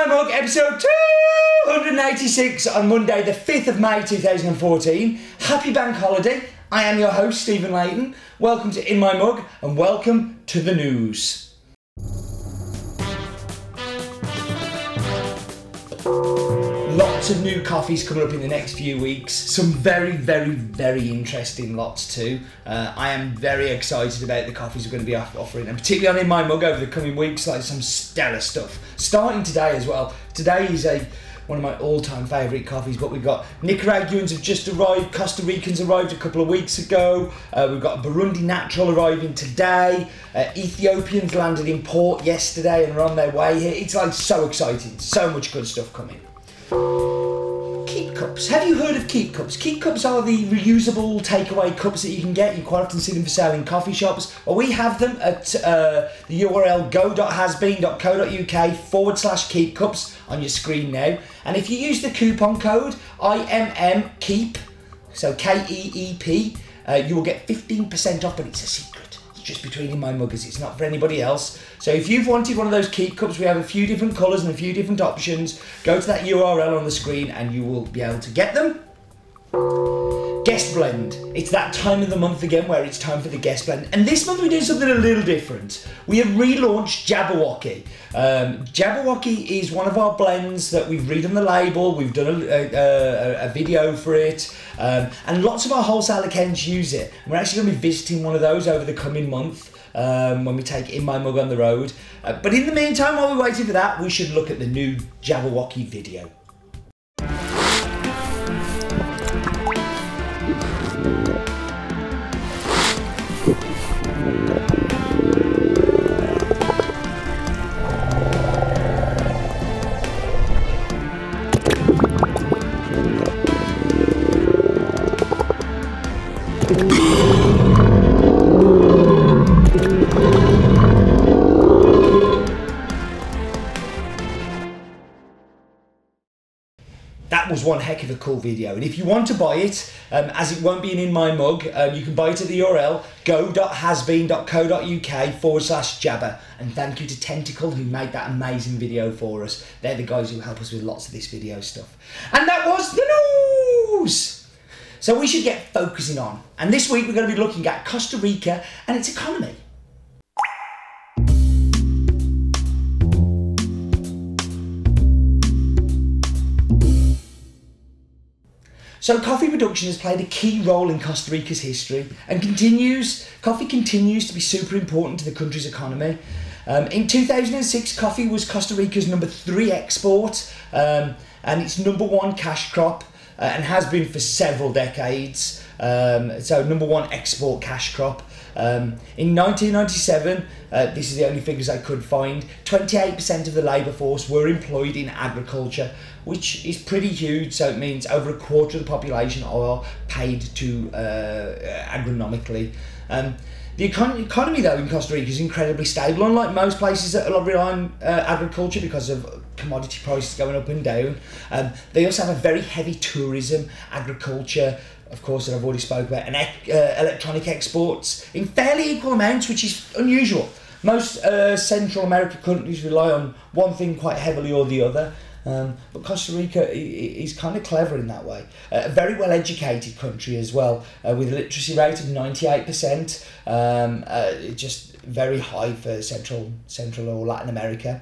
My Mug, episode 286 on Monday, the 5th of May 2014. Happy bank holiday. I am your host, Stephen Leighton. Welcome to In My Mug and welcome to the news. Of new coffees coming up in the next few weeks. Some very, very, very interesting lots too. Uh, I am very excited about the coffees we're going to be offering, and particularly on in my mug over the coming weeks. Like some stellar stuff. Starting today as well. Today is a one of my all-time favourite coffees. But we've got Nicaraguans have just arrived. Costa Ricans arrived a couple of weeks ago. Uh, we've got Burundi Natural arriving today. Uh, Ethiopians landed in port yesterday and are on their way here. It's like so exciting. So much good stuff coming. Keep cups. Have you heard of keep cups? Keep cups are the reusable takeaway cups that you can get. You quite often see them for sale in coffee shops. Well, we have them at uh, the URL go.hasbean.co.uk forward slash keep cups on your screen now. And if you use the coupon code IMMKEEP, so K E E P, uh, you will get 15% off, but it's a secret. Just between my muggers, it's not for anybody else. So if you've wanted one of those keep cups, we have a few different colours and a few different options. Go to that URL on the screen and you will be able to get them. Guest blend. It's that time of the month again where it's time for the guest blend. And this month we're doing something a little different. We have relaunched Jabberwocky. Um, Jabberwocky is one of our blends that we've read on the label. We've done a, a, a, a video for it. Um, and lots of our wholesale accounts use it. We're actually going to be visiting one of those over the coming month um, when we take In My Mug on the road. Uh, but in the meantime, while we're waiting for that, we should look at the new Jabberwocky video. Thank you. Of a cool video. And if you want to buy it, um, as it won't be in my mug, um, you can buy it at the URL go.hasbean.co.uk forward slash jabber. And thank you to Tentacle who made that amazing video for us. They're the guys who help us with lots of this video stuff. And that was the news! So we should get focusing on. And this week we're going to be looking at Costa Rica and its economy. So coffee production has played a key role in Costa Rica's history and continues. Coffee continues to be super important to the country's economy. Um, in 2006, coffee was Costa Rica's number three export um, and its number one cash crop, uh, and has been for several decades. Um, so number one export cash crop. Um, in 1997, uh, this is the only figures I could find, 28% of the labour force were employed in agriculture, which is pretty huge. So it means over a quarter of the population are paid to uh, agronomically. Um, the econ- economy, though, in Costa Rica is incredibly stable, unlike most places that rely on uh, agriculture because of commodity prices going up and down. Um, they also have a very heavy tourism, agriculture, of course, that I've already spoke about, and uh, electronic exports in fairly equal amounts, which is unusual. Most uh, Central America countries rely on one thing quite heavily or the other. Um, but Costa Rica is kind of clever in that way. Uh, a very well educated country as well, uh, with a literacy rate of 98%, um, uh, just very high for Central, Central or Latin America.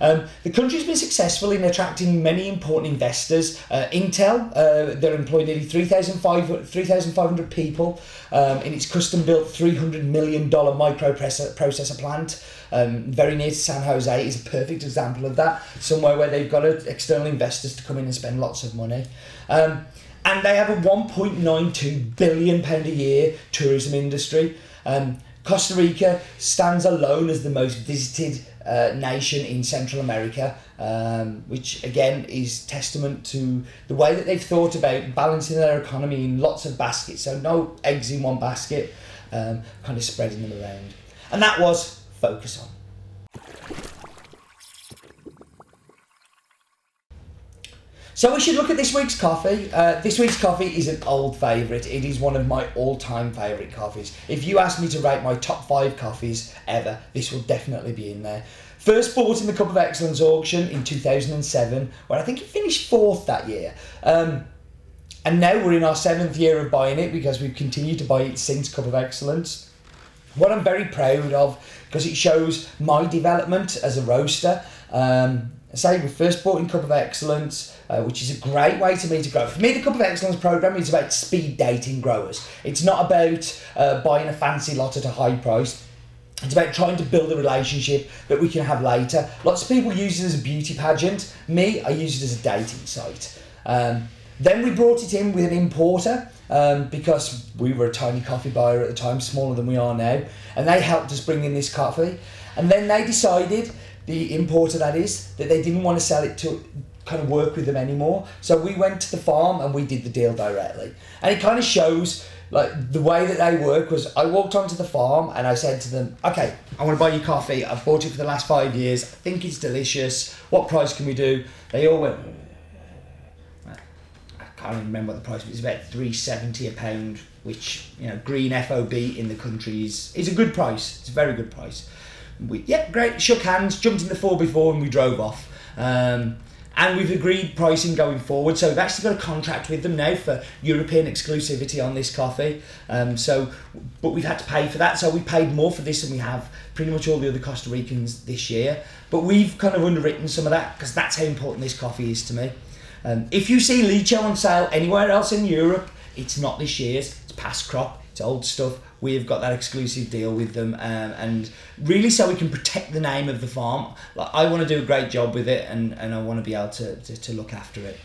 Um, the country's been successful in attracting many important investors. Uh, Intel, uh, they're employing nearly 3,500 3,500 people um, in its custom built $300 million microprocessor processor plant. Um, very near to San Jose is a perfect example of that. Somewhere where they've got external investors to come in and spend lots of money. Um, and they have a 1.92 billion pound a year tourism industry. Um, Costa Rica stands alone as the most visited uh, nation in Central America, um, which again is testament to the way that they've thought about balancing their economy in lots of baskets. So no eggs in one basket, um, kind of spreading them around. And that was focus on. So we should look at this week's coffee. Uh, this week's coffee is an old favourite. It is one of my all-time favourite coffees. If you ask me to rate my top five coffees ever, this will definitely be in there. First bought in the Cup of Excellence auction in 2007, where I think he finished fourth that year. Um, and now we're in our seventh year of buying it because we've continued to buy it since Cup of Excellence. What I'm very proud of because it shows my development as a roaster. Um, say we first bought in Cup of Excellence, uh, which is a great way to me to grow. For me, the Cup of Excellence program is about speed dating growers. It's not about uh, buying a fancy lot at a high price. It's about trying to build a relationship that we can have later. Lots of people use it as a beauty pageant. Me, I use it as a dating site. Um, then we brought it in with an importer um, because we were a tiny coffee buyer at the time, smaller than we are now, and they helped us bring in this coffee. And then they decided, the importer that is, that they didn't want to sell it to kind of work with them anymore. So we went to the farm and we did the deal directly. And it kind of shows like the way that they work was I walked onto the farm and I said to them, okay, I want to buy you coffee. I've bought it for the last five years. I think it's delicious. What price can we do? They all went, I can't even remember what the price was. It's about three seventy a pound, which you know green FOB in the country is is a good price. It's a very good price. We yeah great shook hands, jumped in the four before, and we drove off. Um, and we've agreed pricing going forward. So we've actually got a contract with them now for European exclusivity on this coffee. Um, so, but we've had to pay for that. So we paid more for this than we have pretty much all the other Costa Ricans this year. But we've kind of underwritten some of that because that's how important this coffee is to me. Um, if you see Licho on sale anywhere else in Europe, it's not this year's, it's past crop, it's old stuff. We've got that exclusive deal with them, um, and really so we can protect the name of the farm. Like I want to do a great job with it, and, and I want to be able to, to, to look after it.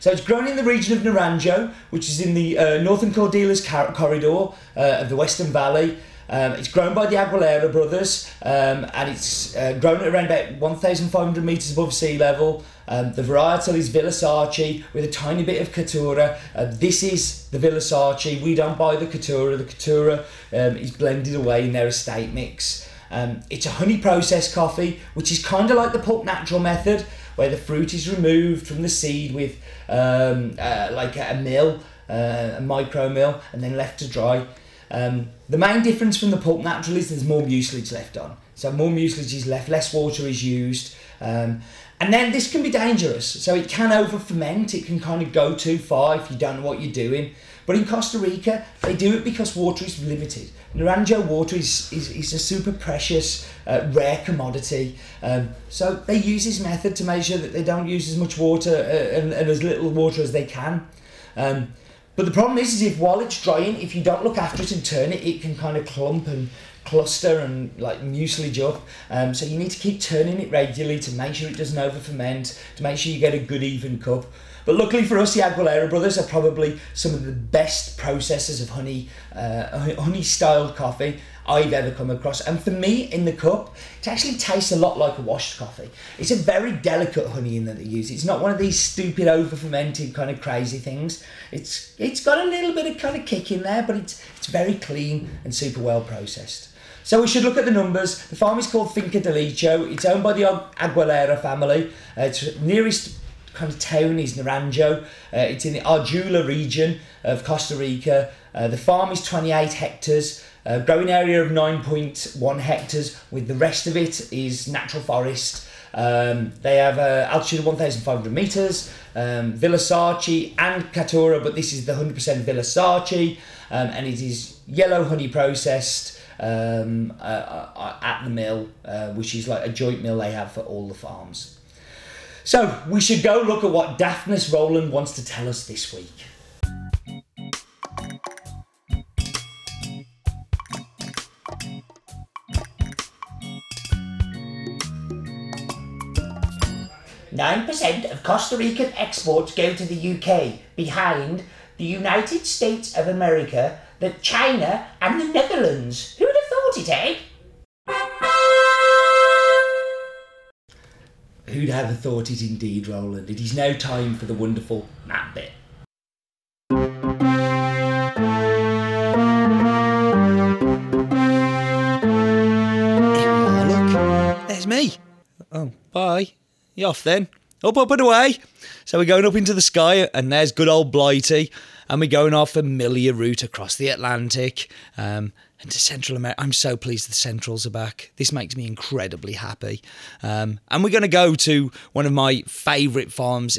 So it's grown in the region of Naranjo, which is in the uh, northern Cordilleras corridor uh, of the Western Valley. Um, it's grown by the Aguilera brothers um, and it's uh, grown at around about 1,500 metres above sea level. Um, the varietal is Villa Sarchi with a tiny bit of Caturra. Uh, this is the Villa Sarchi. We don't buy the Caturra. The Caturra um, is blended away in their estate mix. Um, it's a honey processed coffee, which is kind of like the pulp natural method, where the fruit is removed from the seed with um, uh, like a mill, uh, a micro mill, and then left to dry. Um, the main difference from the pulp natural is there's more mucilage left on. So more mucilage is left, less water is used. Um, and then this can be dangerous. So it can over ferment, it can kind of go too far if you don't know what you're doing. But in Costa Rica, they do it because water is limited. Naranjo water is, is, is a super precious, uh, rare commodity. Um, so they use this method to make sure that they don't use as much water uh, and, and as little water as they can. Um, but the problem is, is if while it's drying, if you don't look after it and turn it, it can kind of clump and cluster and like mucilage up. Um, so you need to keep turning it regularly to make sure it doesn't over ferment, to make sure you get a good even cup. But luckily for us, the Aguilera brothers are probably some of the best processors of honey, uh, honey styled coffee I've ever come across. And for me, in the cup, it actually tastes a lot like a washed coffee. It's a very delicate honey in that they use. It's not one of these stupid over fermented kind of crazy things. It's it's got a little bit of kind of kick in there, but it's it's very clean and super well processed. So we should look at the numbers. The farm is called Finca de Licho. It's owned by the Aguilera family. Uh, its nearest kind of town is Naranjo. Uh, it's in the Arbula region of Costa Rica. Uh, the farm is 28 hectares. Uh, growing area of 9.1 hectares, with the rest of it is natural forest. Um, they have an altitude of 1,500 metres, um, Villa Sarchi and Caturra, but this is the 100% Villa Sarchi, um, and it is yellow honey processed um, uh, uh, at the mill, uh, which is like a joint mill they have for all the farms. So we should go look at what Daphnis Rowland wants to tell us this week. Nine percent of Costa Rican exports go to the UK, behind the United States of America, the China, and the Netherlands. Who'd have thought? Who'd have thought it indeed, Roland? It is now time for the wonderful map bit. Here we are, look. There's me. Oh, bye. You're off then? Up, up and away. So we're going up into the sky, and there's good old Blighty. and we're going our familiar route across the Atlantic um, and to Central America. I'm so pleased the Centrals are back. This makes me incredibly happy. Um, and we're going to go to one of my favourite farms.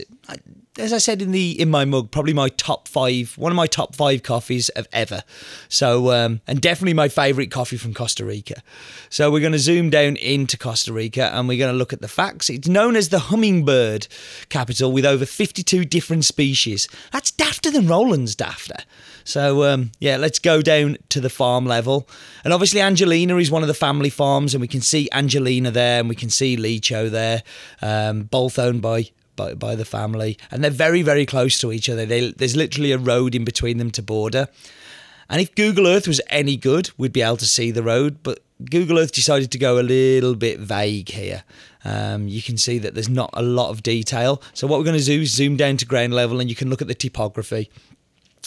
As I said in the in my mug, probably my top five, one of my top five coffees of ever. So, um, and definitely my favourite coffee from Costa Rica. So we're going to zoom down into Costa Rica and we're going to look at the facts. It's known as the hummingbird capital with over 52 different species. That's dafter than Roland's dafter. So um, yeah, let's go down to the farm level. And obviously Angelina is one of the family farms, and we can see Angelina there, and we can see Licho there, um, both owned by by, by the family, and they're very, very close to each other. They, there's literally a road in between them to border. And if Google Earth was any good, we'd be able to see the road, but Google Earth decided to go a little bit vague here. Um, you can see that there's not a lot of detail. So, what we're going to do is zoom down to ground level and you can look at the topography.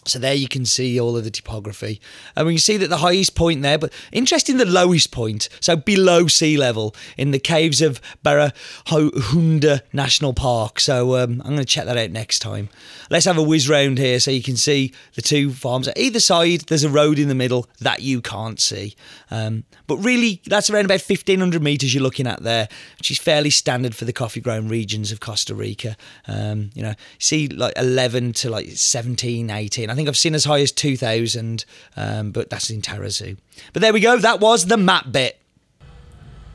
So there you can see all of the topography. And we can see that the highest point there, but interesting the lowest point, so below sea level in the caves of Barra Honda National Park. So um, I'm going to check that out next time. Let's have a whiz round here so you can see the two farms. At either side, there's a road in the middle that you can't see. Um, but really, that's around about 1,500 metres you're looking at there, which is fairly standard for the coffee grown regions of Costa Rica. Um, you know, see like 11 to like 17, 18. I think I've seen as high as 2,000, um, but that's in Tarrazú. But there we go. That was the map bit.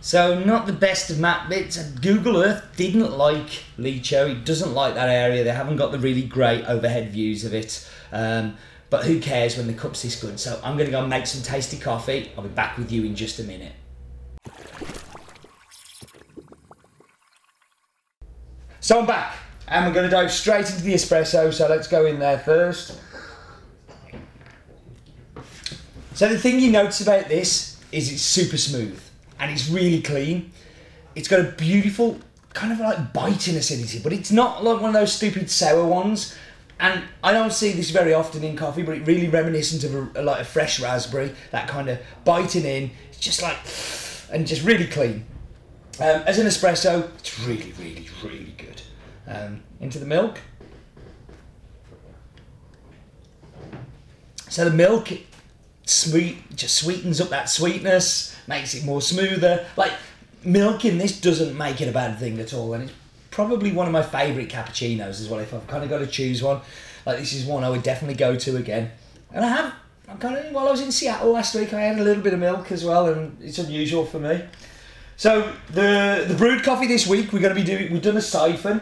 So not the best of map bits. Google Earth didn't like Licho. It doesn't like that area. They haven't got the really great overhead views of it. Um, but who cares when the cup's this good? So I'm going to go and make some tasty coffee. I'll be back with you in just a minute. So I'm back, and we're going to dive straight into the espresso. So let's go in there first. So the thing you notice about this is it's super smooth and it's really clean. It's got a beautiful kind of like biting acidity, but it's not like one of those stupid sour ones. And I don't see this very often in coffee, but it really reminiscent of a, a, like a fresh raspberry, that kind of biting in. It's just like, and just really clean. Um, as an espresso, it's really, really, really good. Um, into the milk. So the milk sweet just sweetens up that sweetness, makes it more smoother. Like milking this doesn't make it a bad thing at all, and it's probably one of my favourite cappuccinos as well. If I've kind of got to choose one, like this is one I would definitely go to again. And I have, I kind of while I was in Seattle last week, I had a little bit of milk as well, and it's unusual for me. So the the brewed coffee this week we're going to be doing. We've done a siphon.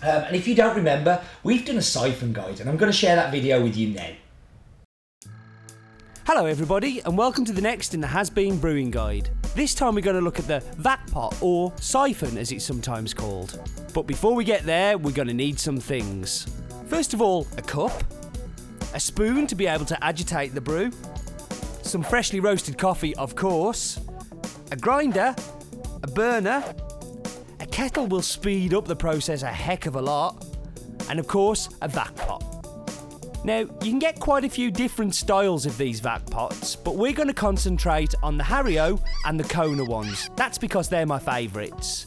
Um, and if you don't remember, we've done a siphon guide, and I'm going to share that video with you now. Hello, everybody, and welcome to the next in the Has Bean Brewing Guide. This time we're going to look at the vac pot, or siphon as it's sometimes called. But before we get there, we're going to need some things. First of all, a cup, a spoon to be able to agitate the brew, some freshly roasted coffee, of course, a grinder, a burner, a kettle will speed up the process a heck of a lot, and of course, a vac. Now, you can get quite a few different styles of these vac pots, but we're going to concentrate on the Hario and the Cona ones. That's because they're my favourites.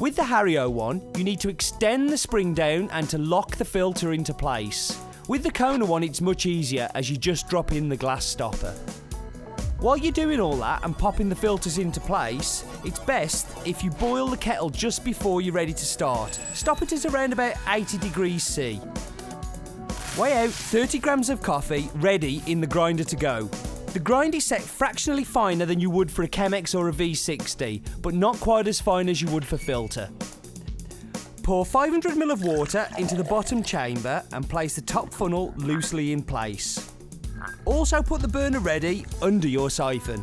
With the Hario one, you need to extend the spring down and to lock the filter into place. With the Cona one, it's much easier as you just drop in the glass stopper. While you're doing all that and popping the filters into place, it's best if you boil the kettle just before you're ready to start. Stop it at around about 80 degrees C. Weigh out 30 grams of coffee ready in the grinder to go. The grind is set fractionally finer than you would for a Chemex or a V60, but not quite as fine as you would for filter. Pour 500ml of water into the bottom chamber and place the top funnel loosely in place. Also put the burner ready under your siphon.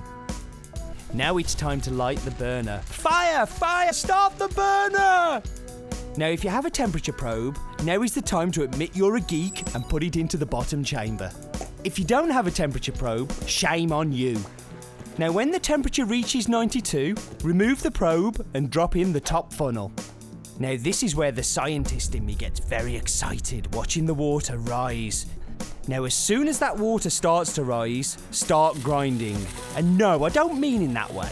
Now it's time to light the burner. Fire! Fire! Start the burner! Now, if you have a temperature probe, now is the time to admit you're a geek and put it into the bottom chamber. If you don't have a temperature probe, shame on you. Now, when the temperature reaches 92, remove the probe and drop in the top funnel. Now, this is where the scientist in me gets very excited watching the water rise. Now, as soon as that water starts to rise, start grinding. And no, I don't mean in that way.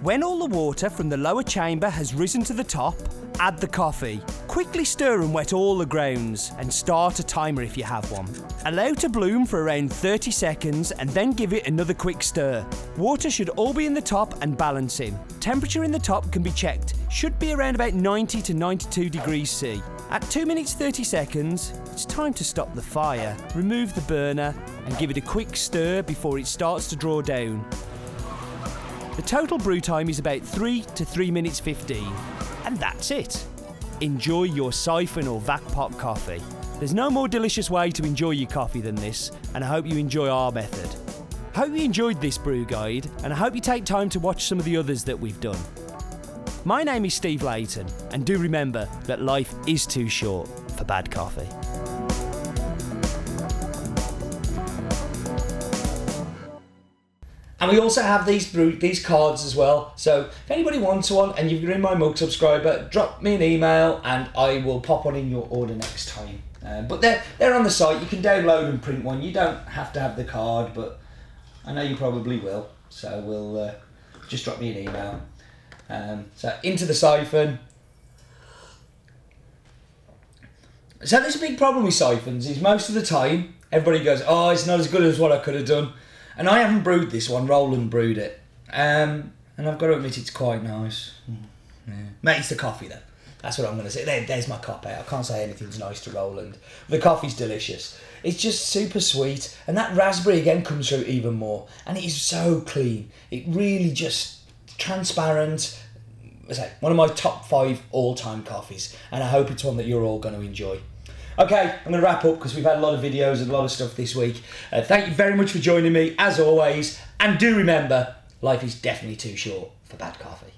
When all the water from the lower chamber has risen to the top, add the coffee. Quickly stir and wet all the grounds, and start a timer if you have one. Allow to bloom for around 30 seconds and then give it another quick stir. Water should all be in the top and balancing. Temperature in the top can be checked, should be around about 90 to 92 degrees C. At 2 minutes 30 seconds, it's time to stop the fire, remove the burner, and give it a quick stir before it starts to draw down. The total brew time is about 3 to 3 minutes 15. And that's it. Enjoy your siphon or vac pot coffee. There's no more delicious way to enjoy your coffee than this, and I hope you enjoy our method. Hope you enjoyed this brew guide, and I hope you take time to watch some of the others that we've done. My name is Steve Leighton, and do remember that life is too short for bad coffee. And we also have these these cards as well. So if anybody wants one and you're in my mug subscriber, drop me an email and I will pop one in your order next time. Um, but they're they're on the site. You can download and print one. You don't have to have the card, but I know you probably will. So we'll uh, just drop me an email. Um, so into the siphon. So there's a big problem with siphons. Is most of the time everybody goes, "Oh, it's not as good as what I could have done." And I haven't brewed this one. Roland brewed it, um, and I've got to admit it's quite nice. Yeah. Mate, it's the coffee though. That's what I'm going to say. There, there's my cop out. I can't say anything's nice to Roland. The coffee's delicious. It's just super sweet, and that raspberry again comes through even more. And it is so clean. It really just transparent. I say one of my top five all-time coffees, and I hope it's one that you're all going to enjoy. Okay, I'm going to wrap up because we've had a lot of videos and a lot of stuff this week. Uh, thank you very much for joining me, as always. And do remember, life is definitely too short for bad coffee.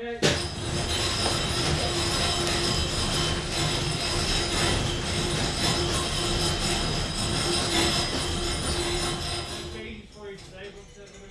Okay.